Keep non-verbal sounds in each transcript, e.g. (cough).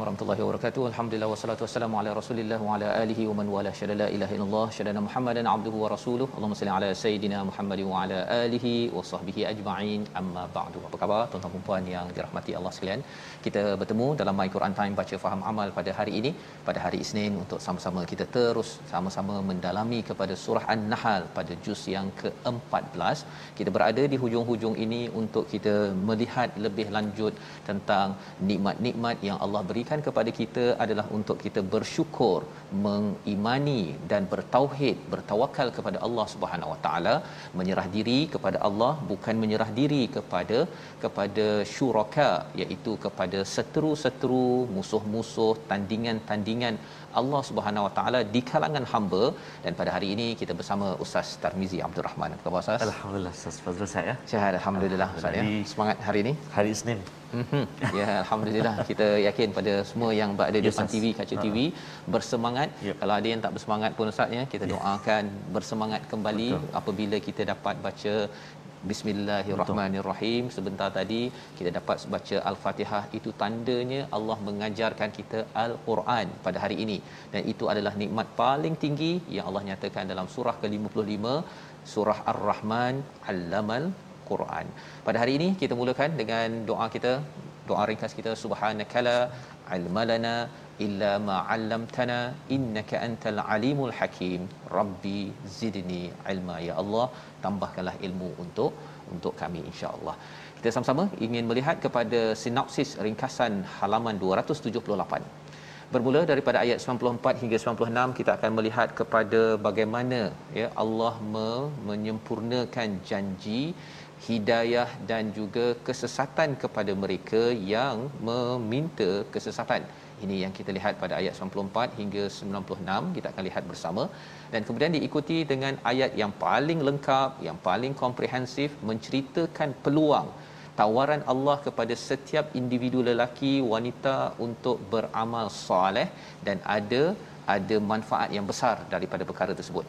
Assalamualaikum warahmatullahi wabarakatuh. Alhamdulillah wassalatu wassalamu ala Rasulillah wa ala alihi wa man wala syada la ilaha illallah syada Muhammadan abduhu wa rasuluh. Allahumma salli ala sayidina Muhammad wa ala alihi wa sahbihi ajma'in. Amma ba'du. Apa khabar tuan-tuan dan puan yang dirahmati Allah sekalian? Kita bertemu dalam My Quran Time baca faham amal pada hari ini, pada hari Isnin untuk sama-sama kita terus sama-sama mendalami kepada surah An-Nahl pada juz yang ke-14. Kita berada di hujung-hujung ini untuk kita melihat lebih lanjut tentang nikmat-nikmat yang Allah berikan kepada kita adalah untuk kita bersyukur, mengimani dan bertauhid, bertawakal kepada Allah Subhanahu Wa Taala, menyerah diri kepada Allah bukan menyerah diri kepada kepada syuraka iaitu kepada seteru-seteru, musuh-musuh, tandingan-tandingan Allah Subhanahu Wa Taala di kalangan hamba dan pada hari ini kita bersama Ustaz Tarmizi Abdul Rahman. Apa khabar Ustaz? Alhamdulillah Ustaz Fazrul saya. Sihat alhamdulillah Ustaz ya. Semangat hari ini. Hari Isnin. Mhm. Ya alhamdulillah kita yakin pada semua yang berada di Yes, depan Ustaz. TV kaca TV bersemangat. Yep. Kalau ada yang tak bersemangat pun Ustaz ya kita doakan bersemangat kembali Betul. apabila kita dapat baca Bismillahirrahmanirrahim. Sebentar tadi kita dapat baca Al-Fatihah. Itu tandanya Allah mengajarkan kita Al-Quran pada hari ini. Dan itu adalah nikmat paling tinggi yang Allah nyatakan dalam surah ke-55 surah Ar-Rahman Allamal Quran. Pada hari ini kita mulakan dengan doa kita, doa ringkas kita subhanakala ilmalana illa ma 'allamtana innaka antal alimul hakim. Rabbi zidni ilma ya Allah, tambahkanlah ilmu untuk untuk kami insya-Allah. Kita sama-sama ingin melihat kepada sinopsis ringkasan halaman 278. Bermula daripada ayat 94 hingga 96 kita akan melihat kepada bagaimana ya Allah me- menyempurnakan janji hidayah dan juga kesesatan kepada mereka yang meminta kesesatan. Ini yang kita lihat pada ayat 94 hingga 96 kita akan lihat bersama. Dan kemudian diikuti dengan ayat yang paling lengkap, yang paling komprehensif menceritakan peluang tawaran Allah kepada setiap individu lelaki wanita untuk beramal soleh dan ada ada manfaat yang besar daripada perkara tersebut.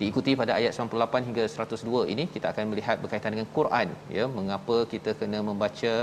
Diikuti pada ayat 98 hingga 102 ini kita akan melihat berkaitan dengan Quran ya. Mengapa kita kena membaca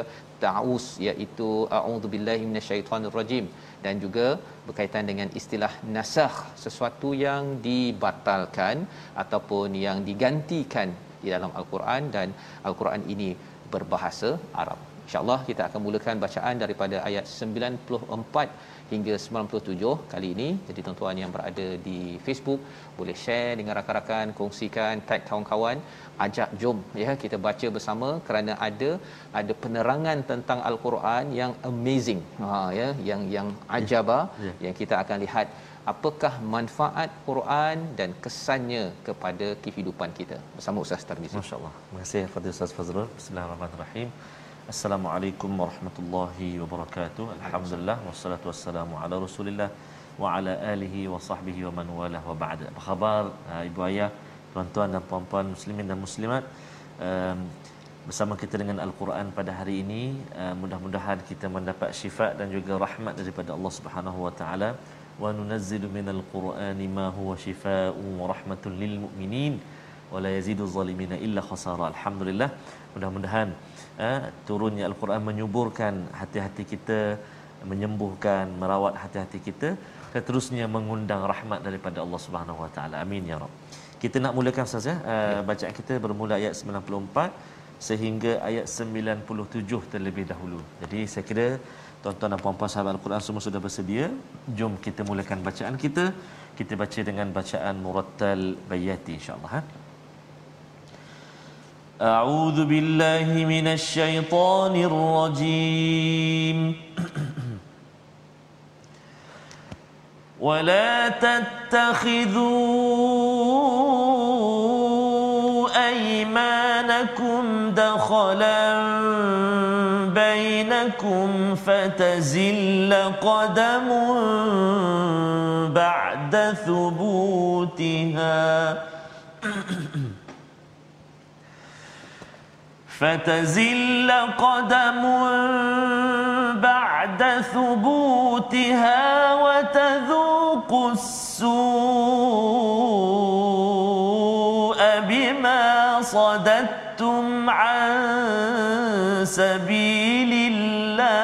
ta'awuz iaitu a'udzubillahi minasyaitonirrajim dan juga berkaitan dengan istilah nasakh sesuatu yang dibatalkan ataupun yang digantikan di dalam al-Quran dan al-Quran ini berbahasa Arab. InsyaAllah kita akan mulakan bacaan daripada ayat 94 hingga 97 kali ini. Jadi tuan-tuan yang berada di Facebook boleh share dengan rakan-rakan, kongsikan, tag kawan-kawan, ajak jom ya kita baca bersama kerana ada ada penerangan tentang al-Quran yang amazing. Ha ya, yang yang ajaba Ya. yang kita akan lihat apakah manfaat Quran dan kesannya kepada kehidupan kita. Bersama Ustaz Tarmizi. Masya Allah. Terima kasih Fadil Ustaz Fazrul. Bismillahirrahmanirrahim. Assalamualaikum warahmatullahi wabarakatuh. Alhamdulillah wassalatu wassalamu ala Rasulillah wa ala alihi wa sahbihi wa man wala wa ba'd. Apa khabar uh, ibu ayah, tuan-tuan dan puan-puan muslimin dan muslimat? Um, bersama kita dengan al-Quran pada hari ini uh, mudah-mudahan kita mendapat syifa dan juga rahmat daripada Allah Subhanahu wa taala wa nunazzilu minal qur'ani ma huwa shifaa'un wa rahmatun lil mu'minin wala yazidu zalimina illa khasara alhamdulillah mudah-mudahan eh, turunnya al-Quran menyuburkan hati-hati kita menyembuhkan merawat hati-hati kita dan terusnya mengundang rahmat daripada Allah Subhanahu wa taala amin ya rab kita nak mulakan ustaz ya uh, bacaan kita bermula ayat 94 sehingga ayat 97 terlebih dahulu jadi saya kira Tuan-tuan dan puan-puan sahabat Al-Quran semua sudah bersedia. Jom kita mulakan bacaan kita. Kita baca dengan bacaan Murattal Bayati insya-Allah. Ha? أعوذ بالله من الشيطان الرجيم. ولا تتخذوا أيمانكم دخلا بينكم فتزل قدم بعد ثبوتها. فتزل قدم بعد ثبوتها وتذوق السوء بما صددتم عن سبيل الله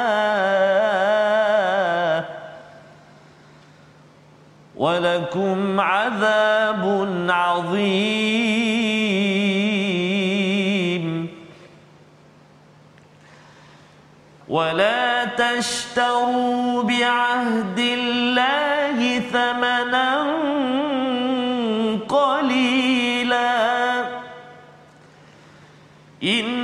ولكم عذاب عظيم. ولا تشتروا بعهد الله ثمنا قليلا إنما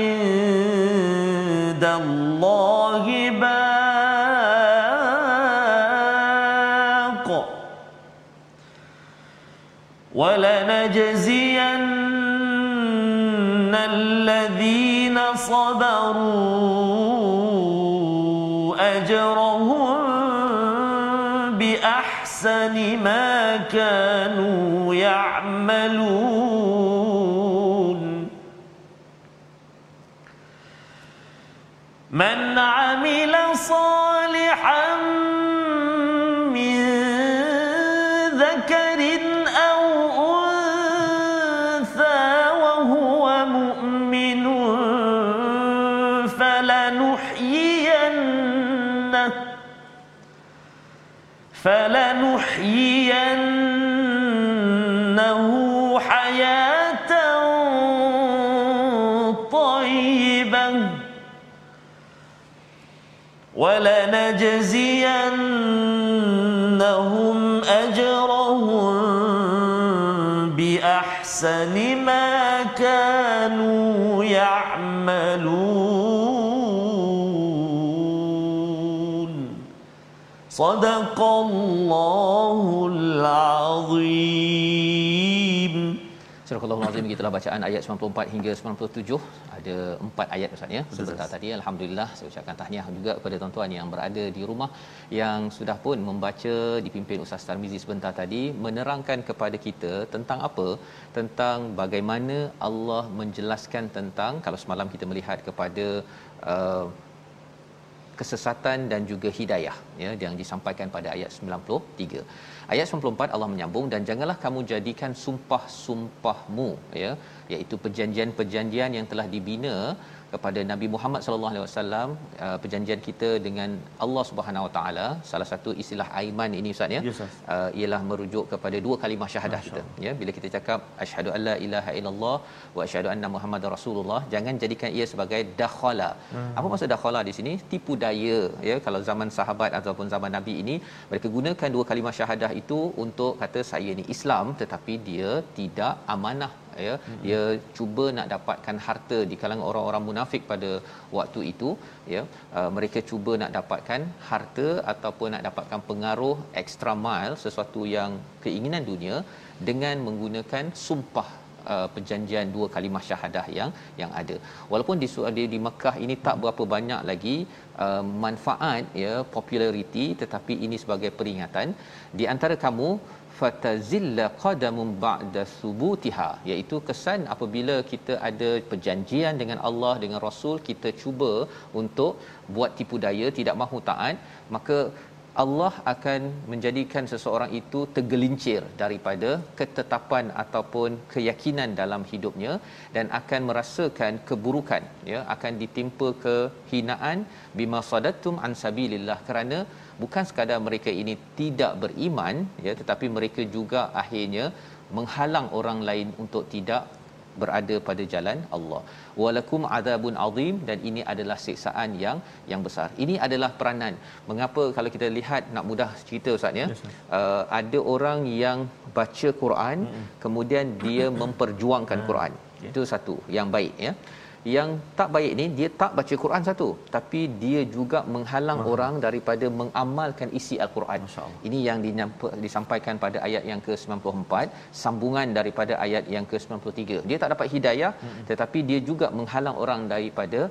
عند الله ولنجزينهم أجرهم بأحسن ما كانوا يعملون. صدق الله العظيم. Surah Al-Azim gitulah bacaan ayat 94 hingga 97 ada empat ayat Ustaz ya sebentar tadi. Alhamdulillah saya ucapkan tahniah juga kepada tuan-tuan yang berada di rumah yang sudah pun membaca dipimpin Ustaz Tarmizi sebentar tadi menerangkan kepada kita tentang apa? Tentang bagaimana Allah menjelaskan tentang kalau semalam kita melihat kepada uh, kesesatan dan juga hidayah ya yang disampaikan pada ayat 93. Ayat 94 Allah menyambung dan janganlah kamu jadikan sumpah-sumpahmu ya iaitu perjanjian-perjanjian yang telah dibina kepada Nabi Muhammad sallallahu alaihi wasallam uh, perjanjian kita dengan Allah Subhanahu wa taala. Salah satu istilah aiman ini ustaz ya? Ustaz. uh, ialah merujuk kepada dua kalimah syahadah kita ya? Bila kita cakap asyhadu alla ilaha illallah wa asyhadu anna muhammadar rasulullah jangan jadikan ia sebagai dakhala. Hmm. apa maksud dakhala di sini? Tipu daya ya? Kalau zaman sahabat ataupun zaman nabi ini mereka gunakan dua kalimah syahadah itu untuk kata saya ni Islam tetapi dia tidak amanah ya. Hmm. dia cuba nak dapatkan harta di kalangan orang-orang munafik pada waktu itu ya. Uh, mereka cuba nak dapatkan harta ataupun nak dapatkan pengaruh extra mile sesuatu yang keinginan dunia dengan menggunakan sumpah Uh, perjanjian dua kalimah syahadah yang yang ada. Walaupun di di, di Mekah ini tak berapa banyak lagi uh, manfaat ya populariti tetapi ini sebagai peringatan. Di antara kamu fatazilla qadamun ba'da subutiha iaitu kesan apabila kita ada perjanjian dengan Allah dengan Rasul kita cuba untuk buat tipu daya tidak mahu taat maka Allah akan menjadikan seseorang itu tergelincir daripada ketetapan ataupun keyakinan dalam hidupnya dan akan merasakan keburukan ya akan ditimpa kehinaan. Bima sadatum an sabilillah kerana bukan sekadar mereka ini tidak beriman ya tetapi mereka juga akhirnya menghalang orang lain untuk tidak berada pada jalan Allah. Walakum adzabun azim dan ini adalah siksaan yang yang besar. Ini adalah peranan. Mengapa kalau kita lihat nak mudah cerita ustaz ya. Yes, uh, ada orang yang baca Quran mm-hmm. kemudian dia memperjuangkan Quran. Okay. Itu satu yang baik ya yang tak baik ni dia tak baca Quran satu tapi dia juga menghalang Wah. orang daripada mengamalkan isi al-Quran. Ini yang disampaikan pada ayat yang ke-94 sambungan daripada ayat yang ke-93. Dia tak dapat hidayah hmm. tetapi dia juga menghalang orang daripada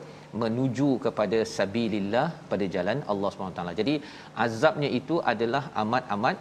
menuju kepada sabilillah pada jalan Allah SWT. Jadi azabnya itu adalah amat-amat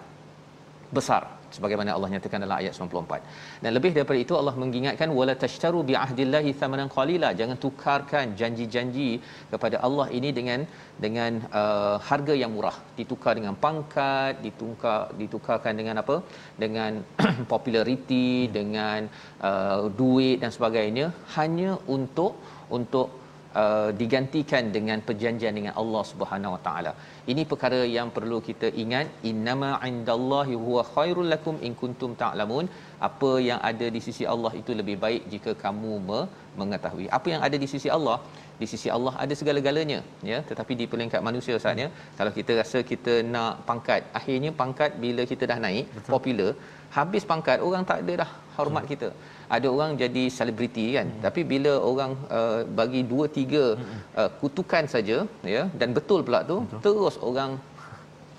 besar sebagaimana Allah nyatakan dalam ayat 94. Dan lebih daripada itu Allah mengingatkan wala tashtaru bi ahdillahi thamanan qalila. Jangan tukarkan janji-janji kepada Allah ini dengan dengan uh, harga yang murah. Ditukar dengan pangkat ditukar ditukarkan dengan apa? Dengan (clears throat) populariti dengan uh, duit dan sebagainya. Hanya untuk untuk uh, digantikan dengan perjanjian dengan Allah Subhanahu Wa Taala. Ini perkara yang perlu kita ingat innama indallahi huwa khairul lakum in kuntum ta'lamun. Apa yang ada di sisi Allah itu lebih baik jika kamu me- mengetahui. Apa yang ada di sisi Allah? Di sisi Allah ada segala-galanya, ya. Tetapi di peringkat manusia saatnya, kalau kita rasa kita nak pangkat, akhirnya pangkat bila kita dah naik, Betul. popular, habis pangkat orang tak ada dah hormat hmm. kita ada orang jadi selebriti kan hmm. tapi bila orang uh, bagi dua tiga hmm. uh, kutukan saja ya dan betul pula tu betul. terus orang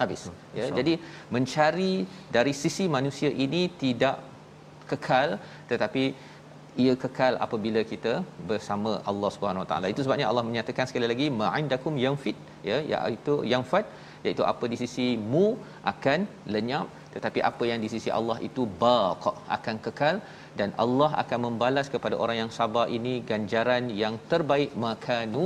habis betul. ya jadi mencari dari sisi manusia ini tidak kekal tetapi ia kekal apabila kita bersama Allah Subhanahu Wa Taala. Itu sebabnya Allah menyatakan sekali lagi ma'indakum yang fit ya iaitu yang fat iaitu apa di sisimu akan lenyap tetapi apa yang di sisi Allah itu baqa akan kekal dan Allah akan membalas kepada orang yang sabar ini ganjaran yang terbaik makanu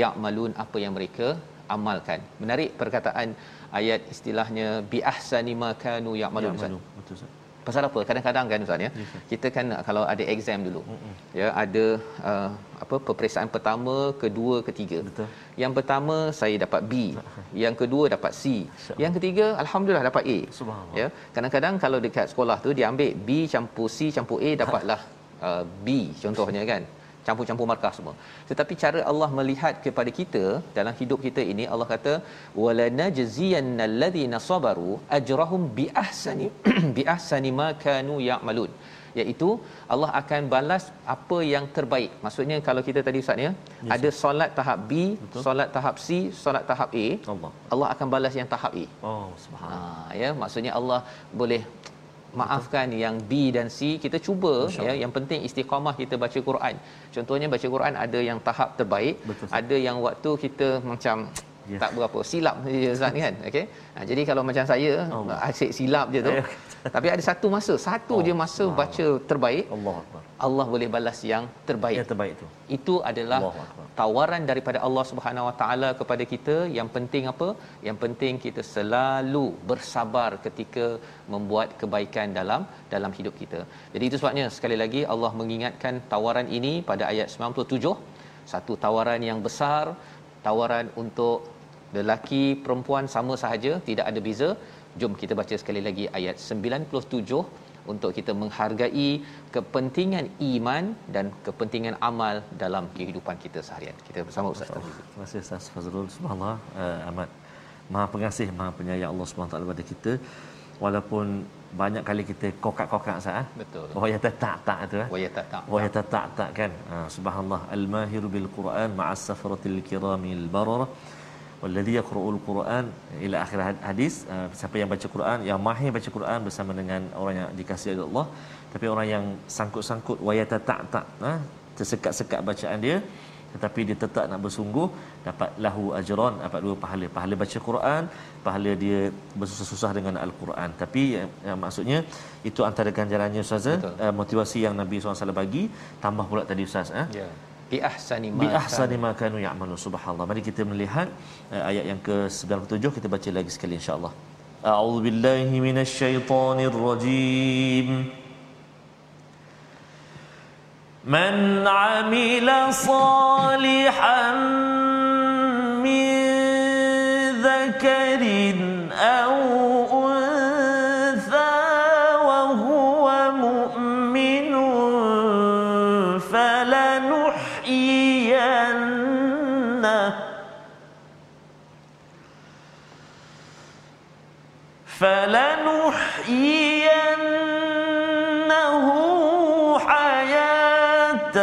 ya'malun apa yang mereka amalkan. Menarik perkataan ayat istilahnya bi ahsani makanu ya'malun. Ya, betul Ustaz pasal apa? Kadang-kadang kan ustaz ya? Yes, kita kan kalau ada exam dulu ya ada uh, apa peperiksaan pertama kedua ketiga. Betul. Yang pertama saya dapat B. (laughs) Yang kedua dapat C. Yang ketiga alhamdulillah dapat A. Subhanallah. Ya kadang-kadang kalau dekat sekolah tu dia ambil B campur C campur A dapatlah (laughs) uh, B contohnya kan campur-campur markah semua. Tetapi cara Allah melihat kepada kita dalam hidup kita ini Allah kata walanajziyannal ladzina sabaru ajrahum bi ahsani (clears throat) bi ahsani ma kanu ya'malun iaitu Allah akan balas apa yang terbaik. Maksudnya kalau kita tadi ustaz ya, yes. ada solat tahap B, Betul. solat tahap C, solat tahap A. Allah. Allah akan balas yang tahap A. Oh, subhanallah. Ha, ya, maksudnya Allah boleh maafkan Betul. yang B dan C kita cuba ya yang penting istiqamah kita baca Quran contohnya baca Quran ada yang tahap terbaik Betul. ada yang waktu kita macam yes. tak berapa silap je Ustaz kan? (laughs) Okey ha, jadi kalau macam saya oh. asyik silap je tu. (laughs) (laughs) Tapi ada satu masa satu oh. je masa Allah. baca terbaik. Allah Allah boleh balas yang terbaik. Yang terbaik tu. Itu adalah tawaran daripada Allah Subhanahu Wa Taala kepada kita. Yang penting apa? Yang penting kita selalu bersabar ketika membuat kebaikan dalam dalam hidup kita. Jadi itu sebabnya sekali lagi Allah mengingatkan tawaran ini pada ayat 97 satu tawaran yang besar tawaran untuk lelaki perempuan sama sahaja tidak ada beza jom kita baca sekali lagi ayat 97 untuk kita menghargai kepentingan iman dan kepentingan amal dalam kehidupan kita seharian. Kita bersama Ustaz Tarmizi. Terima kasih Ustaz Fazrul. Subhanallah uh, amat Maha pengasih, Maha penyayang Allah Subhanahu taala pada kita. Walaupun banyak kali kita kokak-kokak sah. Betul. Oh ya tak tak tu eh. Oh ya tak tak. Oh ya tak tak kan. Uh, subhanallah al-mahir bil Quran ma'as safaratil kiramil bararah walladhi yaqra'ul quran ila akhir hadis uh, siapa yang baca Quran yang mahir baca Quran bersama dengan orang yang dikasihi oleh Allah. Tapi orang yang sangkut-sangkut wayata tak tak ha? tersekat-sekat bacaan dia tetapi dia tetap nak bersungguh dapat lahu ajran dapat dua pahala. Pahala baca Quran pahala dia bersusah-susah dengan al-Quran. Tapi yang, yang maksudnya itu antara ganjarannya ustaz uh, motivasi yang Nabi SAW bagi. Tambah pula tadi ustaz eh? yeah bi ahsani ma bi ahsani ma kanu ya'malun subhanallah. Mari kita melihat uh, ayat yang ke-97 kita baca lagi sekali insyaallah. A'udzu billahi minasyaitonir rajim man 'amila salihan فلنحيينه حياة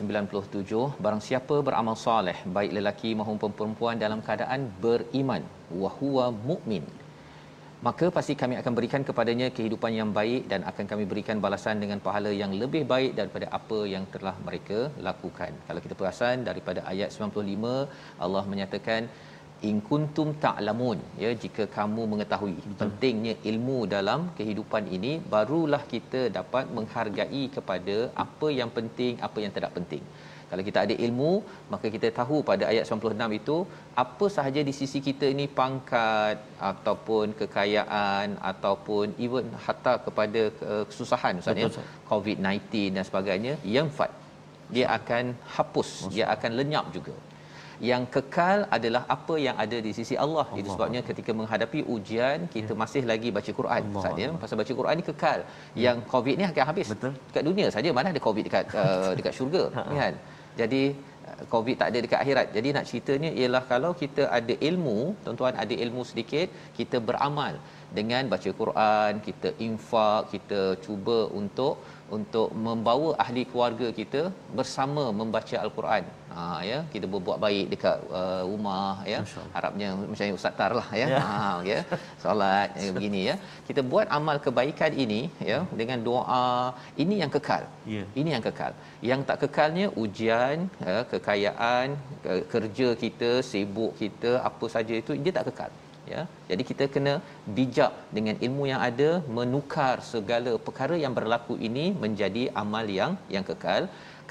97 barang siapa beramal soleh baik lelaki maupun perempuan dalam keadaan beriman wa huwa mukmin maka pasti kami akan berikan kepadanya kehidupan yang baik dan akan kami berikan balasan dengan pahala yang lebih baik daripada apa yang telah mereka lakukan. Kalau kita perasan daripada ayat 95 Allah menyatakan in kuntum ta'lamun ya jika kamu mengetahui Betul. pentingnya ilmu dalam kehidupan ini barulah kita dapat menghargai kepada apa yang penting apa yang tidak penting. Kalau kita ada ilmu maka kita tahu pada ayat 96 itu apa sahaja di sisi kita ini pangkat ataupun kekayaan ataupun even hatta kepada uh, kesusahan misalnya COVID-19 dan sebagainya yang fat dia akan hapus dia akan lenyap juga yang kekal adalah apa yang ada di sisi Allah. Allah. Itu sebabnya ketika menghadapi ujian kita ya. masih lagi baca Quran. Saat dia pasal baca Quran ni kekal. Ya. Yang COVID ni akan habis. Betul. Dekat dunia saja mana ada COVID dekat uh, (laughs) dekat syurga ha, kan. Jadi uh, COVID tak ada dekat akhirat. Jadi nak ceritanya ialah kalau kita ada ilmu, tuan-tuan ada ilmu sedikit, kita beramal dengan baca Quran, kita infak, kita cuba untuk untuk membawa ahli keluarga kita bersama membaca al-Quran. Ha ya, kita berbuat baik dekat uh, rumah ya. Harapnya macam Ustaz Tar lah ya. ya. Ha ya. Solat ya, begini ya. Kita buat amal kebaikan ini ya dengan doa ini yang kekal. Ya. Ini yang kekal. Yang tak kekalnya ujian, ya, kekayaan, kerja kita, sibuk kita, apa saja itu dia tak kekal ya jadi kita kena bijak dengan ilmu yang ada menukar segala perkara yang berlaku ini menjadi amal yang yang kekal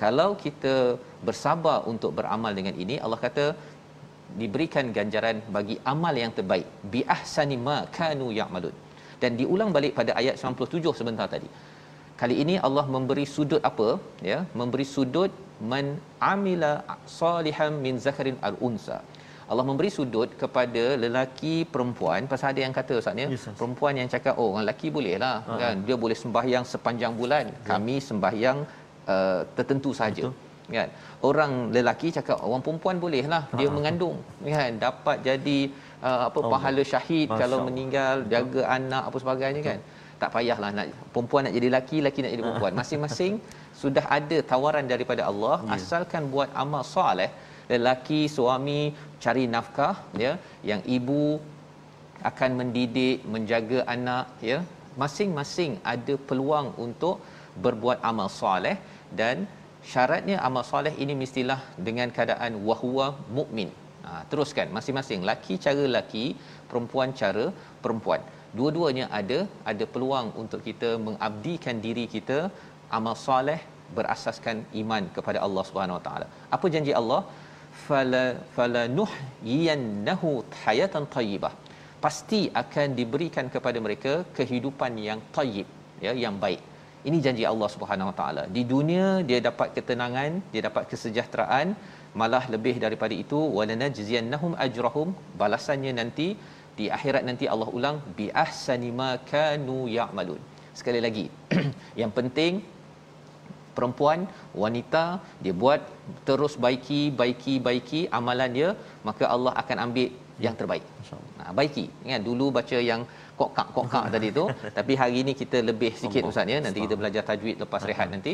kalau kita bersabar untuk beramal dengan ini Allah kata diberikan ganjaran bagi amal yang terbaik. Bi ahsani ma kanu ya'malun. Dan diulang balik pada ayat 97 sebentar tadi. Kali ini Allah memberi sudut apa? Ya memberi sudut man amila salihan min zakarin al unsa. Allah memberi sudut kepada lelaki perempuan. Pasal ada yang kata ustaz ya yes, perempuan yang cakap oh orang lelaki boleh lah uh-huh. kan? Dia boleh sembahyang sepanjang bulan. Yeah. kami sembahyang uh, tertentu saja. Kan? Orang lelaki cakap orang perempuan boleh lah dia uh-huh. mengandung kan? Dapat jadi uh, apa oh. pahala syahid Masya kalau meninggal jaga anak apa sebagainya kan? Tak payahlah nak perempuan nak jadi lelaki lelaki nak jadi perempuan. (laughs) Masing-masing sudah ada tawaran daripada Allah yeah. asalkan buat amal soleh. Lelaki suami cari nafkah ya. Yang ibu akan mendidik menjaga anak ya. Masing-masing ada peluang untuk berbuat amal soleh dan syaratnya amal soleh ini mestilah dengan keadaan wahwa mukmin. Ha, teruskan. Masing-masing. Laki cara laki perempuan cara perempuan. Dua-duanya ada ada peluang untuk kita mengabdikan diri kita amal soleh berasaskan iman kepada Allah Subhanahu Wa Taala. Apa janji Allah? Fala fala hayatan tayyibah. Pasti akan diberikan kepada mereka kehidupan yang tayyib ya yang baik ini janji Allah Subhanahu Wa Taala. Di dunia dia dapat ketenangan dia dapat kesejahteraan malah lebih daripada itu walanajziyannahum ajrahum. Balasannya nanti di akhirat nanti Allah ulang bi ahsani ma kanu ya'malun. Sekali lagi (clears throat) yang penting perempuan wanita dia buat terus baiki baiki baiki. Amalan dia maka Allah akan ambil yang terbaik. Ha, baiki. Kan dulu baca yang kokak kokak tadi tu. (laughs) Tapi hari ini kita lebih sikit ustaz ya. Nanti kita belajar tajwid lepas rehat nanti.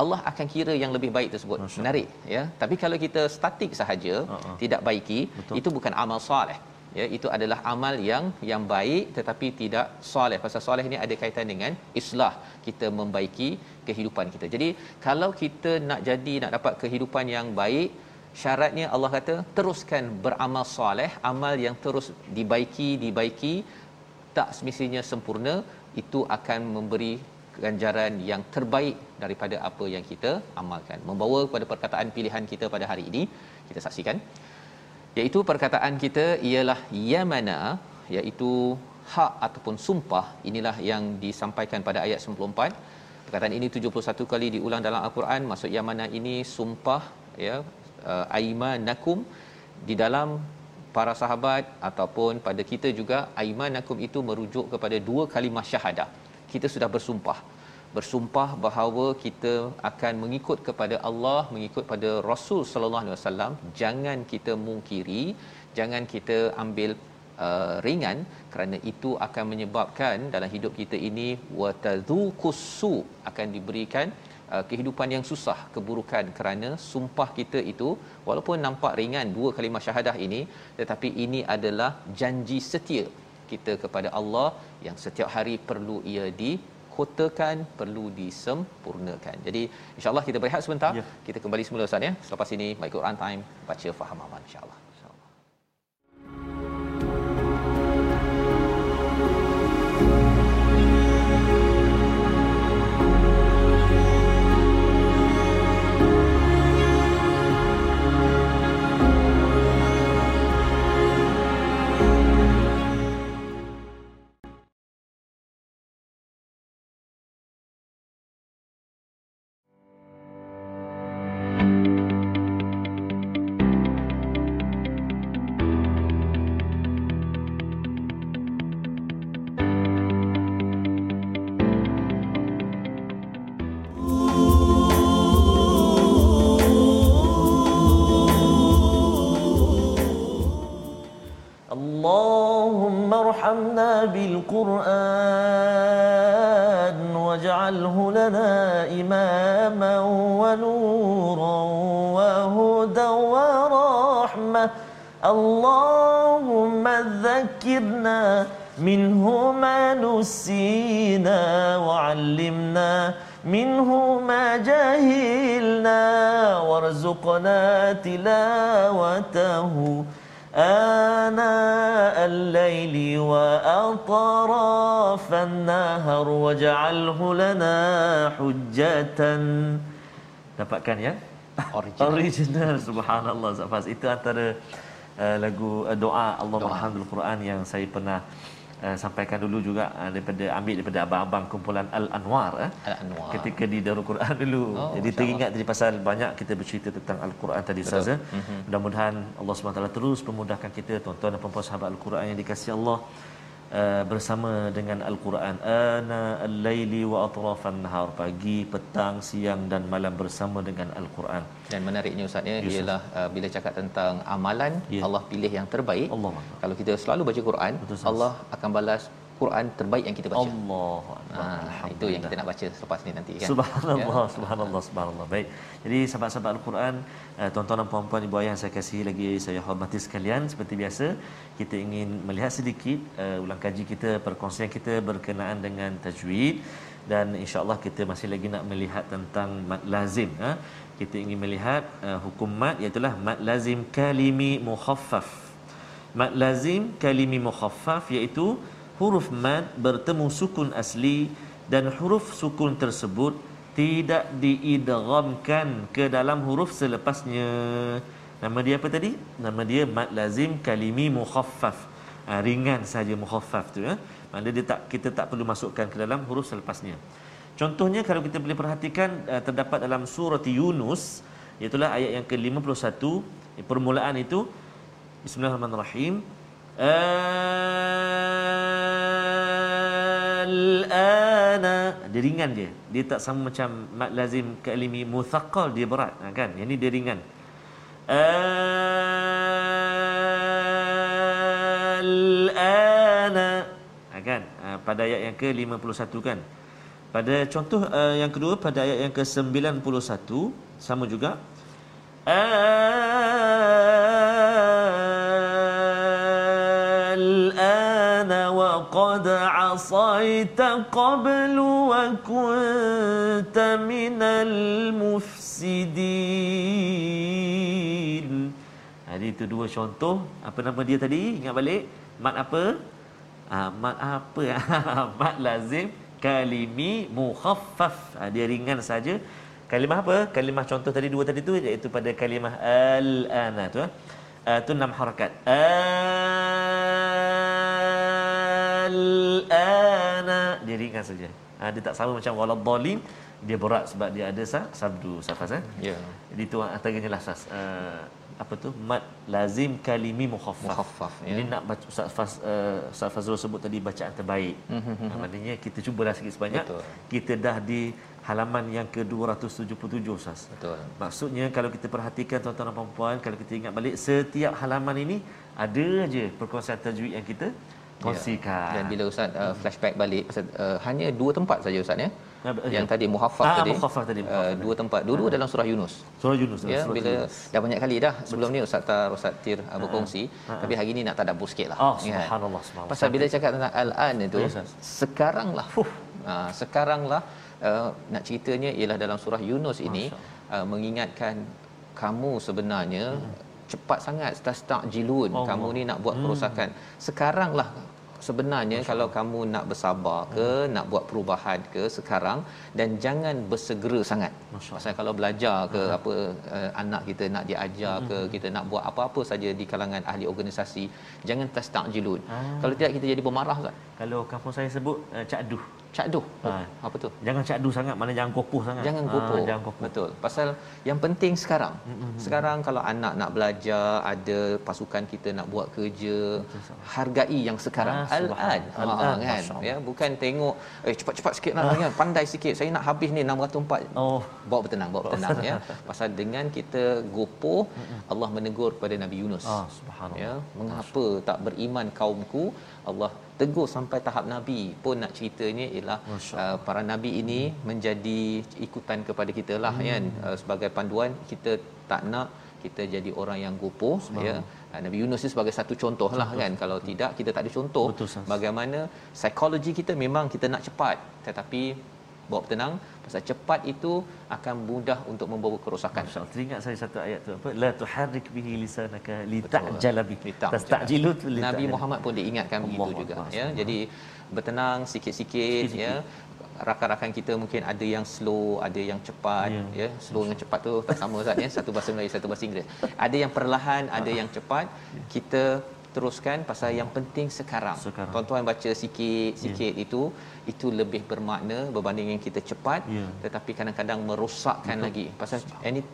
Allah akan kira yang lebih baik tersebut. Masya menarik ya. Tapi kalau kita statik sahaja Uh-uh. tidak baiki Betul. itu bukan amal soleh ya itu adalah amal yang yang baik tetapi tidak soleh. Pasal soleh ini ada kaitan dengan islah kita membaiki kehidupan kita. Jadi kalau kita nak jadi nak dapat kehidupan yang baik syaratnya Allah kata teruskan beramal soleh amal yang terus dibaiki dibaiki tak semestinya sempurna itu akan memberi ganjaran yang terbaik daripada apa yang kita amalkan. Membawa kepada perkataan pilihan kita pada hari ini kita saksikan iaitu perkataan kita ialah yamana iaitu hak ataupun sumpah. Inilah yang disampaikan pada ayat 94 perkataan ini 71 kali diulang dalam al-Quran. Maksud yamana ini sumpah ya uh, aimanakum. Di dalam para sahabat ataupun pada kita juga aimanakum itu merujuk kepada dua kalimah syahadah. Kita sudah bersumpah bersumpah bahawa kita akan mengikut kepada Allah mengikut pada Rasul sallallahu alaihi wasallam. Jangan kita mungkiri jangan kita ambil uh, ringan kerana itu akan menyebabkan dalam hidup kita ini watadhuqussu akan diberikan uh, kehidupan yang susah keburukan kerana sumpah kita itu walaupun nampak ringan dua kalimah syahadah ini tetapi ini adalah janji setia kita kepada Allah yang setiap hari perlu ia di kotakan perlu disempurnakan. Jadi insya-Allah kita berehat sebentar. Ya. Kita kembali semula Ustaz ya. Selepas ini My Quran Time baca faham aman insya-Allah. بالقرآن واجعله لنا إماما ونورا وهدى ورحمة. اللهم ذكرنا منه ما نسينا وعلمنا منه ما جهلنا وارزقنا تلاوته. آناء الليل وأطراف النهر واجعله لنا حجة dapatkan ya Original. original subhanallah Zafaz itu antara uh, lagu uh, doa Allah Doa. Alhamdul Quran yang saya pernah uh, sampaikan dulu juga uh, daripada ambil daripada abang-abang kumpulan Al Anwar eh. Al-Anwar. ketika di Darul Quran dulu. Oh, Jadi teringat tadi pasal banyak kita bercerita tentang Al-Quran tadi. Ustaz. eh. Mhm. Mudah-mudahan Allah SWT terus memudahkan kita tuan-tuan dan puan sahabat Al-Quran yang dikasihi Allah uh, bersama dengan Al-Quran ana al-laili wa atrafan nahar pagi, petang, siang dan malam bersama dengan Al-Quran. Dan menariknya Ustaz ya Yes, ialah uh, bila cakap tentang amalan Ya. Allah pilih yang terbaik. Allah. Kalau kita selalu baca Quran, Betul. Allah akan balas Quran terbaik yang kita baca. Allah Ha, itu yang kita nak baca selepas ni nanti kan. Subhanallah, subhanallah, subhanallah. Baik. Jadi sahabat-sahabat Al-Quran, uh, tuan-tuan dan puan-puan ibu ayah yang saya kasihi lagi saya hormati sekalian, seperti biasa kita ingin melihat sedikit uh, ulang kaji kita, perkongsian kita berkenaan dengan tajwid dan insya-Allah kita masih lagi nak melihat tentang mad lazim ha? Kita ingin melihat uh, hukum mad iaitu mad lazim kalimi mukhaffaf. Mad lazim kalimi mukhaffaf iaitu huruf mad bertemu sukun asli dan huruf sukun tersebut tidak diidghamkan ke dalam huruf selepasnya. Nama dia apa tadi? Nama dia mad lazim kalimi mukhaffaf. Ha, ringan saja mukhaffaf tu ya. Maksudnya dia tak kita tak perlu masukkan ke dalam huruf selepasnya. Contohnya kalau kita boleh perhatikan uh, terdapat dalam surah Yunus iaitu ayat yang ke-51 permulaan itu Bismillahirrahmanirrahim al-ana. Dia ringan dia. Dia tak sama macam mad lazim kalimi muthaqqal dia berat. Ha, kan? Yang ni dia ringan. Al-ana. Ha, kan? Ha, pada ayat yang ke-51 kan? Pada contoh uh, yang kedua pada ayat yang ke-91 sama juga. Al وقد عصيت قبل وكنت من المفسدين Jadi itu dua contoh apa nama dia tadi ingat balik mat apa ah mat apa ya (laughs) mat lazim kalimi mukhaffaf ah, dia ringan saja kalimah apa kalimah contoh tadi dua tadi tu iaitu pada kalimah al-ana tu ah uh, tu enam harakat dia ringan saja. Uh, dia tak sama macam waladhdallin dia berat sebab dia ada sah sabdu safas eh? Ya. Jadi tu antaranya lah sas. Uh, apa tu? Mat lazim kalimi mukhaffaf. Mukhaffaf, ya. ini nak baca Ustaz Faz uh, Ustaz Fazrul sebut tadi bacaan terbaik. Mhm, uh, maknanya kita cubalah sikit sebanyak. Betul. kita dah di halaman yang ke-277 Ustaz betul. Maksudnya kalau kita perhatikan tuan-tuan dan puan-puan kalau kita ingat balik setiap halaman ini ada aja perkongsian tajwid yang kita kongsikan. Ya. Dan bila ustaz uh, flashback balik pasal uh, hanya dua tempat saja ustaz ya. Ah, ya. Yang tadi muhaffaz Ah, tadi. muhaffaz tadi, muhaffaz Uh, tadi. dua tempat. Dua-dua dalam surah Yunus. surah Yunus Ya, surah bila Yunus. dah banyak kali dah sebelum ni Ustaz Tar Ustaz Tir uh, berkongsi, tapi hari ni nak tadabbur sikit lah. Oh, kan? subhanallah, subhanallah. Pasal bila cakap tentang al-an itu, Ya, Ustaz. sekarang lah. Uh, sekarang lah uh, nak ceritanya ialah dalam surah Yunus ini uh, mengingatkan kamu sebenarnya cepat sangat tastajilun Allah. kamu ni nak buat kerosakan. Sekarang lah sebenarnya kalau kamu nak bersabar ke nak buat perubahan ke sekarang dan jangan bersegera sangat. Masya pasal kalau belajar ke apa uh, anak kita nak diajar ke kita nak buat apa-apa saja di kalangan ahli organisasi jangan tastajilun kalau tidak kita jadi pemarah Ustaz. Kalau kampung saya sebut uh, cakduh. Cakduh oh, Ah. apa tu Jangan cakduh sangat, mana jangan kopuh sangat. Jangan Ah, kupuh. jangan kopuh. Betul. Pasal yang penting sekarang. Sekarang kalau anak nak belajar, ada pasukan kita nak buat kerja, hargai yang sekarang. Ah, Al-an. subhanallah. Ha, Al-an, kan. Ya, bukan tengok eh cepat-cepat sikit lah kan. Pandai sikit. Saya nak habis ni 604. Oh, Bawa bertenang, bawa bertenang ya. (laughs) Pasal dengan kita gopoh, Allah menegur kepada Nabi Yunus. ah subhanallah. Ya, mengapa tak beriman kaumku? Allah tegur sampai tahap nabi pun nak ceritanya ialah uh, para nabi ini menjadi ikutan kepada kita lah hmm. kan? Uh, sebagai panduan kita tak nak kita jadi orang yang gopoh ya. Uh, Nabi Yunus ni sebagai satu contoh lah kan? Kalau tidak kita tak ada contoh. Betul, bagaimana psikologi kita memang kita nak cepat tetapi bawa tenang pasal cepat itu akan mudah untuk membawa kerosakan Masya Allah. Teringat saya satu ayat tu apa? La tuharrik bihi lisanaka litajala bihi. Tastajilu Nabi. Muhammad pun diingatkan begitu Allahu juga Akbar. ya jadi bertenang sikit-sikit ya rakan-rakan kita mungkin ada yang slow ada yang cepat Ya. ya, slow dengan cepat tu tak sama Ustaz ya satu bahasa Melayu satu bahasa Inggeris ada yang perlahan ada yang cepat kita teruskan pasal yang penting sekarang. Sekarang. Tuan-tuan baca sikit-sikit itu itu lebih bermakna berbanding yang kita cepat Ya. tetapi kadang-kadang merosakkan lagi. Pasal any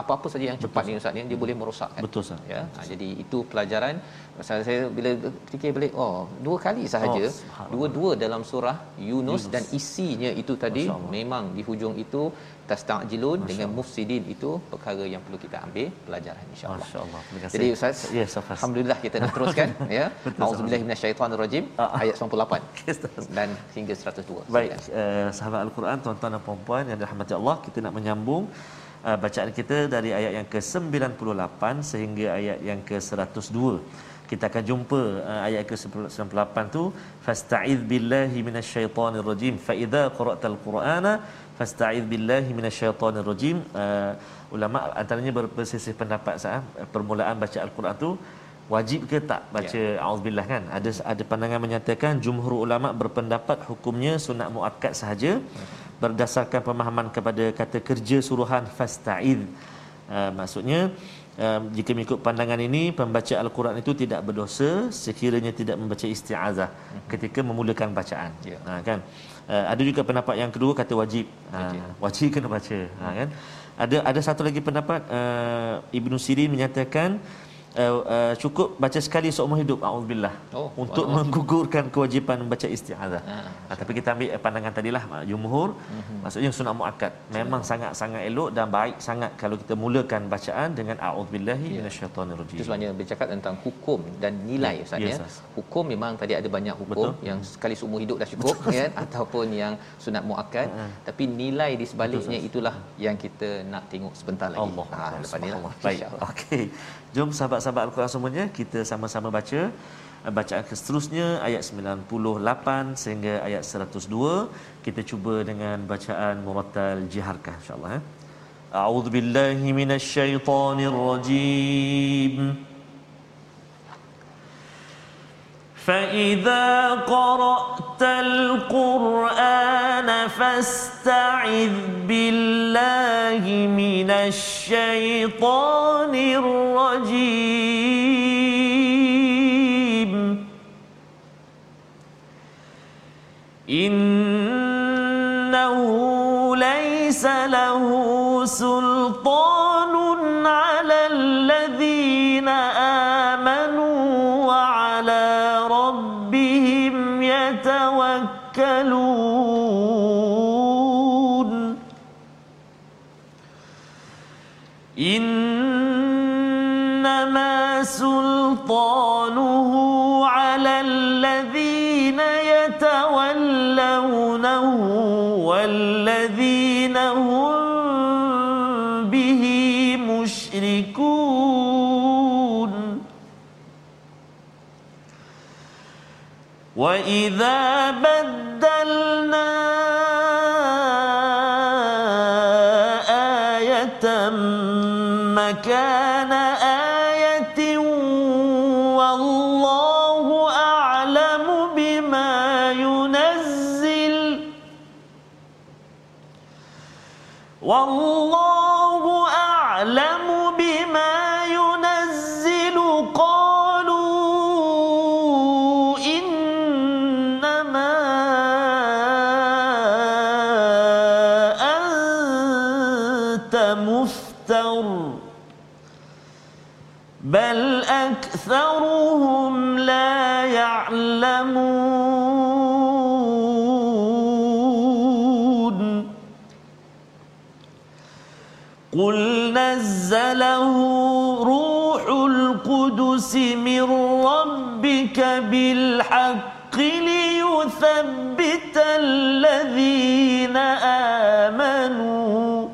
apa-apa saja yang cepat ni Ustaz ni dia boleh merosakkan. Betul, Ustaz. Ya. Ha, jadi itu pelajaran pasal saya bila fikir balik oh dua kali sahaja Oh, dua-dua dalam surah Yunus, Yunus. dan isinya itu tadi memang di hujung itu tastajilun dengan mufsidin itu perkara yang perlu kita ambil pelajaran insya-Allah. Masya-Allah. Terima kasih. Jadi Ustaz, Ya, Safas. alhamdulillah kita nak (laughs) teruskan ya. Auzubillahi minasyaitonirrajim Ah, ah. ayat 98 (laughs) Okey, Ustaz. dan hingga 102. Baik, uh, sahabat Al-Quran, tuan-tuan dan puan-puan yang dirahmati Allah, kita nak menyambung uh, bacaan kita dari ayat yang ke-98 sehingga ayat yang ke-102. Kita akan jumpa uh, ayat ke-98 tu fasta'iz billahi minasyaitonir rajim fa idza qara'tal qur'ana fasta'iz billahi minasyaitonir rajim uh, ulama antaranya ber- berselisih pendapat sah permulaan baca al-Quran tu wajib ke tak baca ya. auzubillah kan? Ada ada pandangan menyatakan jumhur ulama berpendapat hukumnya sunat muakkad sahaja berdasarkan pemahaman kepada kata kerja suruhan fasta'id uh, maksudnya uh, jika mengikut pandangan ini pembaca al-Quran itu tidak berdosa sekiranya tidak membaca isti'azah ketika memulakan bacaan. Ya. ha, kan? Uh, ada juga pendapat yang kedua kata wajib. Ha, Wajib. wajib kena baca. Ha, kan? Ada ada satu lagi pendapat uh, Ibnu Sirin menyatakan uh, uh, cukup baca sekali seumur hidup auzubillah Oh, untuk Allah. menggugurkan kewajipan membaca isti'adzah. Ah, Ha, tapi kita ambil pandangan tadilah jumhur Mhm. maksudnya sunat muakkad memang sangat-sangat elok dan baik sangat kalau kita mulakan bacaan dengan auzubillahi Ya. minasyaitonirrajim. Itu sebabnya bercakap tentang hukum dan nilai Ya, Ustaz ya, ya. Ustaz. Hukum memang tadi ada banyak hukum Betul. yang sekali seumur hidup dah cukup kan ataupun yang sunat muakkad tapi nilai di sebaliknya itulah yang kita nak tengok sebentar lagi. Allah Ha, lepas ni lah. Allah. Baik. Okey. Jom sahabat-sahabat Al-Quran semuanya kita sama-sama baca eh, bacaan seterusnya ayat 98 sehingga ayat 102. Kita cuba dengan bacaan murattal jiharkah insya-Allah eh. A'udzu billahi فإذا قرأت القرآن فاستعذ بالله من الشيطان الرجيم إنه ليس له سلطان وإذا بدلنا ربك بالحق ليثبت الذين آمنوا.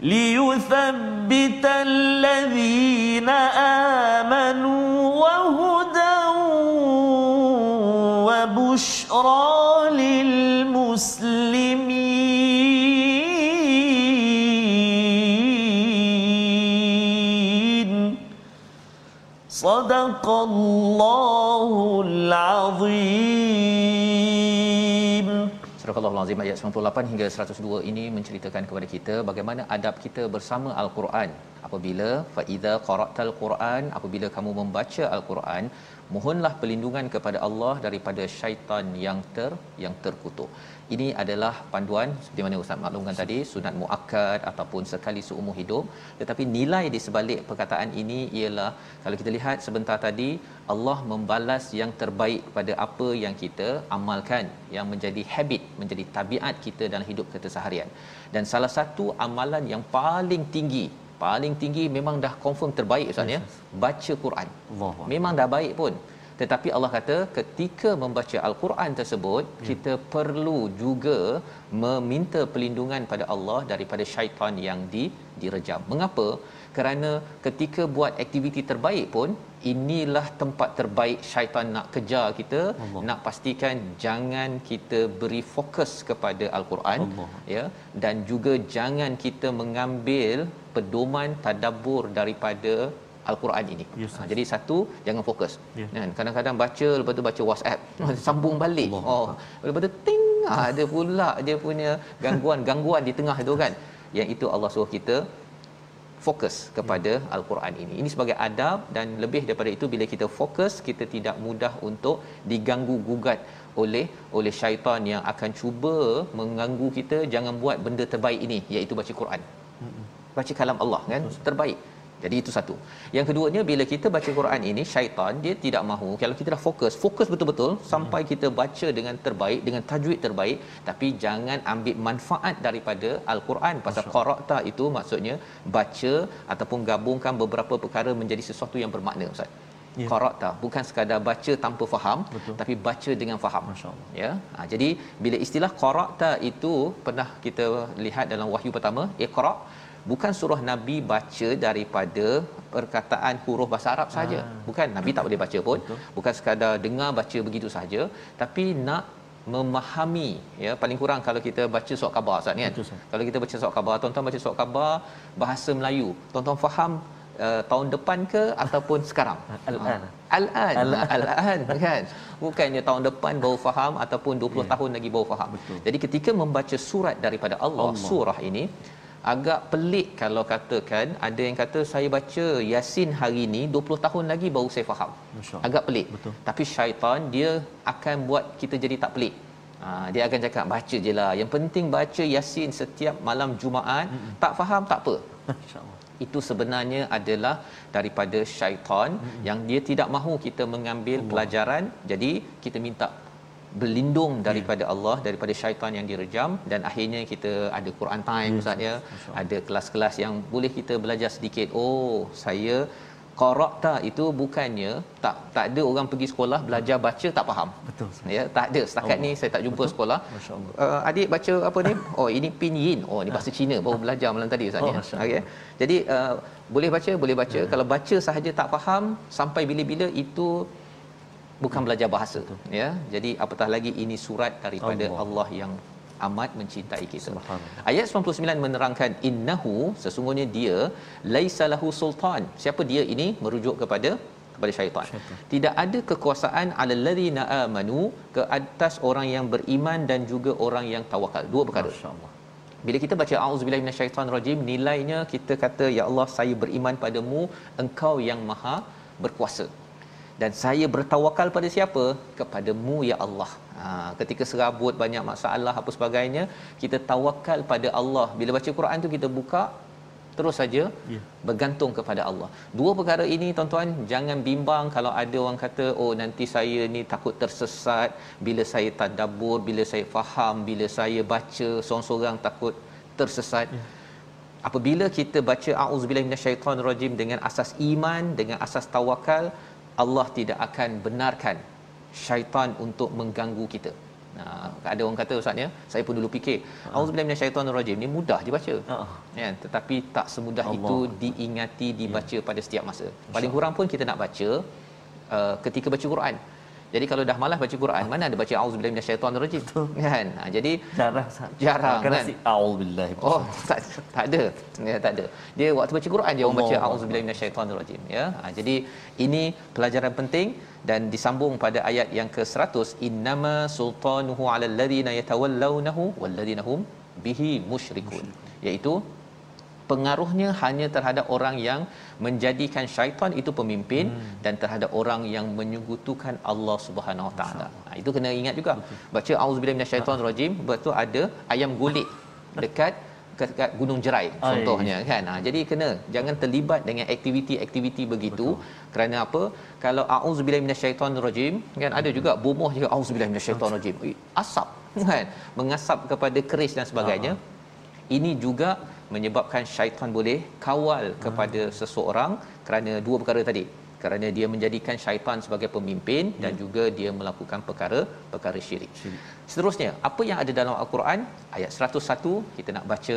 ليثبت الذين آمنوا. صدق الله العظيم Surah Al-Azim ayat 98 hingga 102 ini menceritakan kepada kita bagaimana adab kita bersama Al-Quran. Apabila faiza qara'tal Quran, apabila kamu membaca Al-Quran, mohonlah perlindungan kepada Allah daripada syaitan yang ter yang terkutuk. Ini adalah panduan seperti mana Ustaz maklumkan tadi, sunat muakkad ataupun sekali seumur hidup. Tetapi nilai di sebalik perkataan ini ialah kalau kita lihat sebentar tadi Allah membalas yang terbaik pada apa yang kita amalkan yang menjadi habit, menjadi tabiat kita dalam hidup kita seharian. Dan salah satu amalan yang paling tinggi paling tinggi memang dah confirm terbaik Ustaz ya? Baca Quran. Akbar. memang dah baik pun. Tetapi Allah kata ketika membaca al-Quran tersebut ya. kita perlu juga meminta perlindungan pada Allah daripada syaitan yang di direjam. Mengapa kerana ketika buat aktiviti terbaik pun inilah tempat terbaik syaitan nak kejar kita Allah. nak pastikan jangan kita beri fokus kepada al-Quran Allah. ya dan juga jangan kita mengambil pedoman tadabbur daripada al-Quran ini. Yes, ha, jadi satu jangan fokus. Kan kadang-kadang baca lepas tu baca WhatsApp (laughs) sambung balik. Allah. Oh lepas tu ting ah, ada pula dia punya gangguan-gangguan di tengah tu kan. Yang itu Allah suruh kita fokus kepada al-Quran ini. Ini sebagai adab dan lebih daripada itu bila kita fokus kita tidak mudah untuk diganggu gugat oleh oleh syaitan yang akan cuba mengganggu kita jangan buat benda terbaik ini iaitu baca Quran. baca kalam Allah kan? Terbaik jadi itu satu. Yang keduanya bila kita baca Quran ini syaitan dia tidak mahu kalau kita dah fokus, fokus betul-betul sampai kita baca dengan terbaik dengan tajwid terbaik tapi jangan ambil manfaat daripada al-Quran pasal qara'ta itu maksudnya baca ataupun gabungkan beberapa perkara menjadi sesuatu yang bermakna ustaz. Ya. Qara'ta bukan sekadar baca tanpa faham Betul. tapi baca dengan faham. Masya-Allah. Ya. Ha, jadi bila istilah qara'ta itu pernah kita lihat dalam wahyu pertama iqra' bukan surah nabi baca daripada perkataan huruf bahasa Arab saja. Ha. bukan nabi tak boleh baca pun. Betul. bukan sekadar dengar baca begitu saja tapi nak memahami ya. Paling kurang kalau kita baca surat khabar Ustaz kan? Betul, kalau kita baca surat khabar tuan-tuan baca surat khabar bahasa Melayu. Tuan-tuan faham uh, tahun depan ke ataupun sekarang? (laughs) Al-an. Al-an. Al-an. (laughs) Kan? Bukannya tahun depan baru faham ataupun 20 yeah. tahun lagi baru faham. Betul. jadi ketika membaca surat daripada Allah, Allah. surah ini agak pelik kalau katakan ada yang kata saya baca Yasin hari ini 20 tahun lagi baru saya faham. Agak pelik. Betul. Tapi syaitan dia akan buat kita jadi tak pelik. Ha, dia akan cakap baca je lah. Yang penting baca Yasin setiap malam Jumaat. Mm-mm. Tak faham tak apa. Itu sebenarnya adalah daripada syaitan Mm-mm. yang dia tidak mahu kita mengambil Allah. pelajaran. Jadi kita minta berlindung ya. daripada yeah. Allah daripada syaitan yang direjam dan akhirnya kita ada Quran time yes. ustaz ya. ada kelas-kelas yang boleh kita belajar sedikit. Oh saya qara'ta itu bukannya tak tak ada orang pergi sekolah belajar baca tak faham. Betul ya tak ada. Setakat Allah. ni saya tak jumpa betul. sekolah. Uh, adik baca apa ni? Oh ini pinyin oh ini bahasa Cina baru belajar malam tadi ustaz ya. oh, okey. Jadi uh, boleh baca boleh baca. Yeah. kalau baca sahaja tak faham sampai bila-bila itu bukan belajar bahasa ya jadi apatah lagi ini surat daripada Allah, Allah yang amat mencintai kita. Ayat 99 menerangkan innahu sesungguhnya dia laisa lahu sultan. Siapa dia ini merujuk kepada kepada syaitan. syaitan. Tidak ada kekuasaan alal ladzina amanu ke atas orang yang beriman dan juga orang yang tawakal. Dua perkara. Masya-Allah. Bila kita baca auzubillahi minasyaitonirrajim nilainya kita kata ya Allah saya beriman padamu engkau yang maha berkuasa dan saya bertawakal pada siapa? Kepadamu ya Allah. Ha, ketika serabut banyak masalah apa sebagainya kita tawakal pada Allah. Bila baca Quran tu kita buka terus saja yeah. bergantung kepada Allah. Dua perkara ini tuan-tuan jangan bimbang kalau ada orang kata oh nanti saya ni takut tersesat. Bila saya tadabbur bila saya faham bila saya baca seorang-seorang takut tersesat. Yeah. apabila kita baca auzubillahi minasyaitonirrajim dengan asas iman dengan asas tawakal Allah tidak akan benarkan syaitan untuk mengganggu kita. Nah, ada orang kata ustaz ya, saya pun dulu fikir, auzubillahi minasyaitonirrajim ni mudah je baca. Uh-huh. Ya, tetapi tak semudah Allah. itu diingati dibaca yeah. pada setiap masa. Paling kurang pun kita nak baca uh, ketika baca Quran. Jadi kalau dah malas baca Quran, mana ada baca auzubillahi minasyaitonirrajim? (laughs) Kan? Ha, jadi jarang jarang kan. Auzubillahi. Oh, (laughs) tak, tak ada. Ya, tak ada. Dia waktu baca Quran dia orang baca auzubillahi minasyaitonirrajim, ya. Ha, jadi ini pelajaran penting dan disambung pada ayat yang ke-100 innama sultanuhu 'alal ladzina yatawallawnahu wal ladzina hum bihi musyrikun. Iaitu pengaruhnya hanya terhadap orang yang menjadikan syaitan itu pemimpin hmm. dan terhadap orang yang menyekutukan Allah Subhanahu Wa Taala. Itu kena ingat juga. Baca auzubillahi minasyaitonir rajim betul ada ayam gulik (laughs) dekat dekat gunung jerai contohnya kan? Ha, jadi kena jangan terlibat dengan aktiviti-aktiviti begitu. Betul. kerana apa? Kalau auzubillahi minasyaitonir rajim kan? Ada juga bomoh juga auzubillahi minasyaitonir rajim asap kan? Mengasap kepada keris dan sebagainya. Aha. ini juga menyebabkan syaitan boleh kawal kepada hmm. seseorang kerana dua perkara tadi kerana dia menjadikan syaitan sebagai pemimpin hmm. dan juga dia melakukan perkara-perkara syirik. syirik. Seterusnya, apa yang ada dalam al-Quran ayat 101 kita nak baca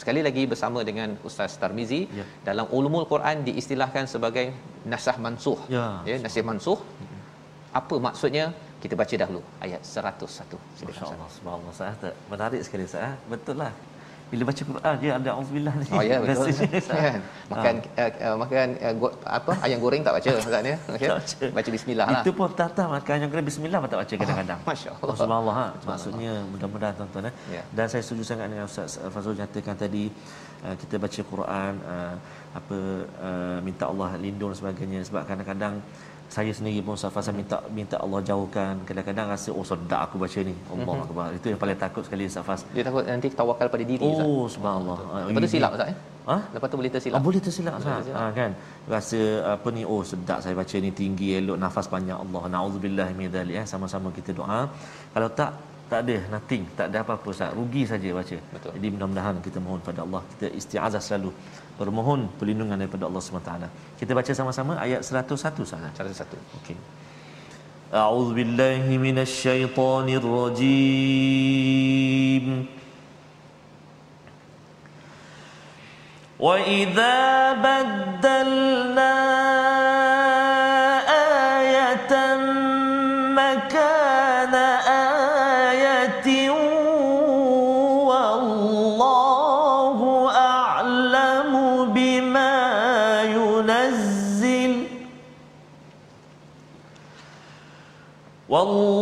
sekali lagi bersama dengan Ustaz Tarmizi ya. dalam ulumul Quran diistilahkan sebagai nasah mansuh. Ya, ya nasih mansuh. Hmm. Apa maksudnya? Kita baca dahulu ayat 101. Masya-Allah, subhanallah. Menarik sekali Ustaz. Betul lah bila baca Quran dia ada auzubillah ni. Oh ya betul. (laughs) kan. Makan ha. uh, makan uh, go, apa ayam goreng tak baca maksudnya. (laughs) Okey. Baca bismillah lah. Itu pun tak tahu makan ayam goreng bismillah pun tak baca kadang-kadang. Oh, Masya-Allah. Oh, subhanallah. Ha. Maksudnya mudah-mudahan tuan-tuan eh. Ya. Dan saya setuju sangat dengan Ustaz Fazul nyatakan tadi uh, kita baca Quran uh, apa uh, minta Allah lindung dan sebagainya sebab kadang-kadang saya sendiri pun Safa saya minta minta Allah jauhkan kadang-kadang rasa oh sedap aku baca ni Allah mm-hmm. itu yang paling takut sekali Safa dia takut nanti tawakal pada diri oh subhanallah betul silap ustaz eh Ha? Lepas tu boleh tersilap. Ah, boleh tersilap Boleh Ustaz. Ha, kan. Rasa apa ni oh sedap saya baca ni tinggi elok nafas panjang Allah. Nauzubillah min dzalik eh sama-sama kita doa. Kalau tak tak ada nothing, tak ada apa-apa Ustaz. Rugi saja baca. Betul. Jadi mudah-mudahan kita mohon pada Allah, kita istiazah selalu bermohon perlindungan daripada Allah SWT. Kita baca sama-sama ayat 101 Ustaz. Cara satu. Okey. أعوذ بالله من الشيطان الرجيم وإذا بدلنا Vallahi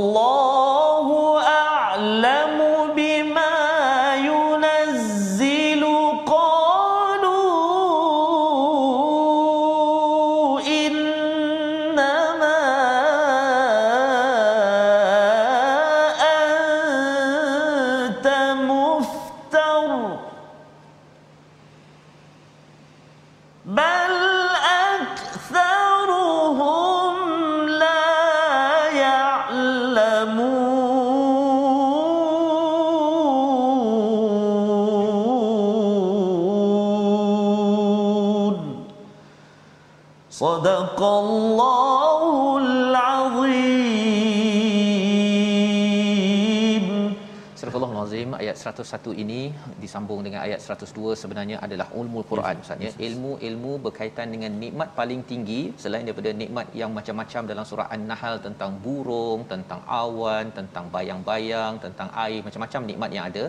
101 ini disambung dengan ayat 102 sebenarnya adalah ulumul Quran Ustaz ya. Ilmu-ilmu berkaitan dengan nikmat paling tinggi selain daripada nikmat yang macam-macam dalam surah An-Nahl tentang burung, tentang awan, tentang bayang-bayang, tentang air, macam-macam nikmat yang ada.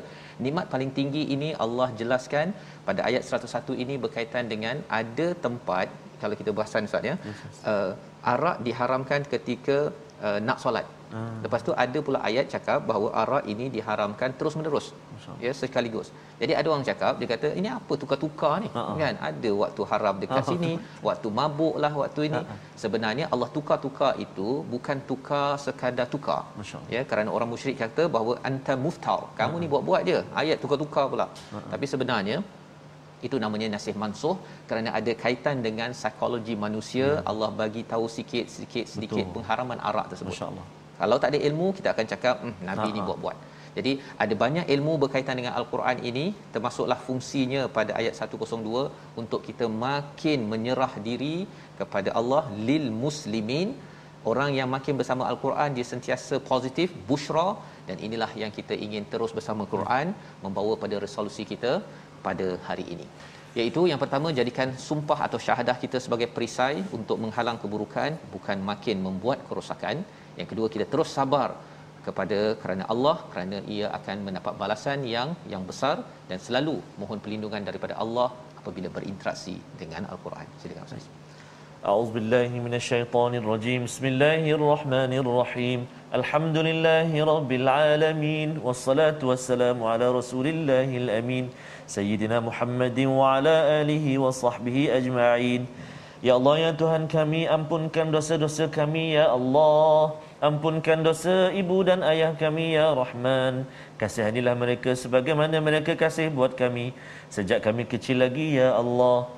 Nikmat paling tinggi ini Allah jelaskan pada ayat 101 ini berkaitan dengan ada tempat kalau kita bahasan Ustaz ya. Uh, arak diharamkan ketika uh, nak solat. Ah. Lepas tu ada pula ayat cakap bahawa arak ini diharamkan terus menerus. Ya sekaligus. Jadi ada orang cakap dia kata ini apa tukar-tukar ni? Ha-ha. Kan ada waktu haram dekat Ha-ha. sini, waktu mabuk lah waktu ini. Ha-ha. Sebenarnya Allah tukar-tukar itu bukan tukar sekadar tukar. Masya Allah. Ya kerana orang musyrik kata bahawa anta muftar. Kamu ni buat-buat je. Ayat tukar-tukar pula. Tapi sebenarnya itu namanya nasih mansuh kerana ada kaitan dengan psikologi manusia Allah bagi tahu sikit sikit sedikit Betul. pengharaman arak tersebut. Masya-Allah. Kalau tak ada ilmu kita akan cakap hmm, nabi ni Ha-ha. buat-buat. Jadi ada banyak ilmu berkaitan dengan al-Quran ini termasuklah fungsinya pada ayat 102 untuk kita makin menyerah diri kepada Allah lil muslimin orang yang makin bersama al-Quran dia sentiasa positif bushra dan inilah yang kita ingin terus bersama Quran membawa pada resolusi kita pada hari ini iaitu yang pertama jadikan sumpah atau syahadah kita sebagai perisai untuk menghalang keburukan bukan makin membuat kerosakan yang kedua kita terus sabar kepada kerana Allah kerana ia akan mendapat balasan yang yang besar dan selalu mohon perlindungan daripada Allah apabila berinteraksi dengan al-Quran silakan Ustaz أعوذ بالله من الشيطان الرجيم بسم الله الرحمن الرحيم الحمد لله رب العالمين والصلاة والسلام على رسول الله الأمين سيدنا محمد وعلى آله وصحبه أجمعين Ya Allah ya Tuhan kami ampunkan dosa-dosa kami ya Allah ampunkan dosa ibu dan ayah kami ya Rahman. Kasihanilah mereka sebagaimana mereka kasih buat kami. Sejak kami kecil lagi ya Allah.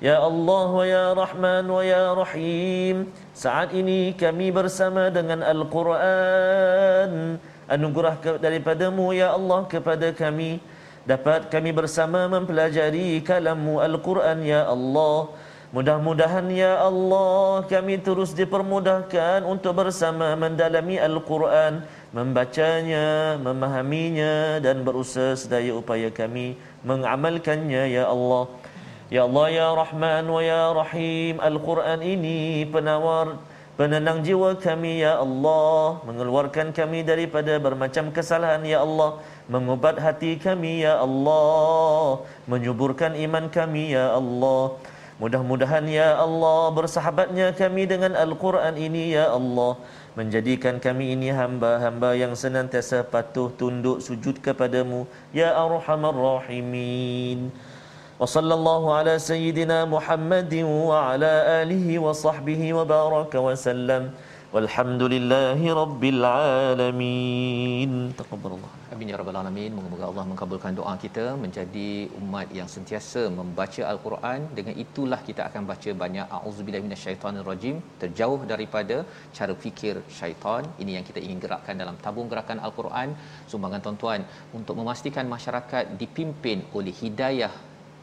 Ya Allah wa ya Rahman wa ya Rahim. Saat ini kami bersama dengan Al-Quran. Anugerah daripadamu ya Allah kepada kami. Dapat kami bersama mempelajari kalammu Al-Quran ya Allah Mudah-mudahan ya Allah kami terus dipermudahkan untuk bersama mendalami Al-Quran Membacanya, memahaminya dan berusaha sedaya upaya kami mengamalkannya ya Allah. Ya Allah ya Rahman wa ya Rahim Al-Quran ini penawar penenang jiwa kami ya Allah. Mengeluarkan kami daripada bermacam kesalahan ya Allah. Mengubat hati kami ya Allah. Menyuburkan iman kami ya Allah Mudah-mudahan ya Allah bersahabatnya kami dengan Al-Quran ini ya Allah. Menjadikan kami ini hamba-hamba yang senantiasa patuh tunduk sujud kepadamu ya arhamar rahimin. Wa sallallahu ala sayyidina muhammadin wa ala alihi wa sahbihi wa baraka wa sallam. Walhamdulillahi rabbil alamin. Taqabbalallah. Amin ya rabbal alamin. Moga-moga Allah mengabulkan doa kita menjadi umat yang sentiasa membaca al-Quran. Dengan itulah kita akan baca banyak auzubillahi minasyaitonirrajim, terjauh daripada cara fikir syaitan. Ini yang kita ingin gerakkan dalam tabung gerakan al-Quran. Sumbangan tuan-tuan untuk memastikan masyarakat dipimpin oleh hidayah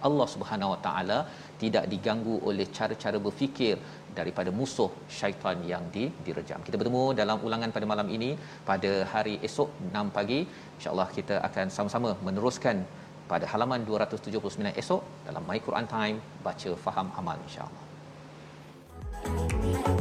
Allah Subhanahu Wa Taala tidak diganggu oleh cara-cara berfikir daripada musuh syaitan yang di, direjam. Kita bertemu dalam ulangan pada malam ini pada hari esok 6 pagi. InsyaAllah kita akan sama-sama meneruskan pada halaman 279 esok dalam My Quran Time baca faham amal insyaallah. Thank you.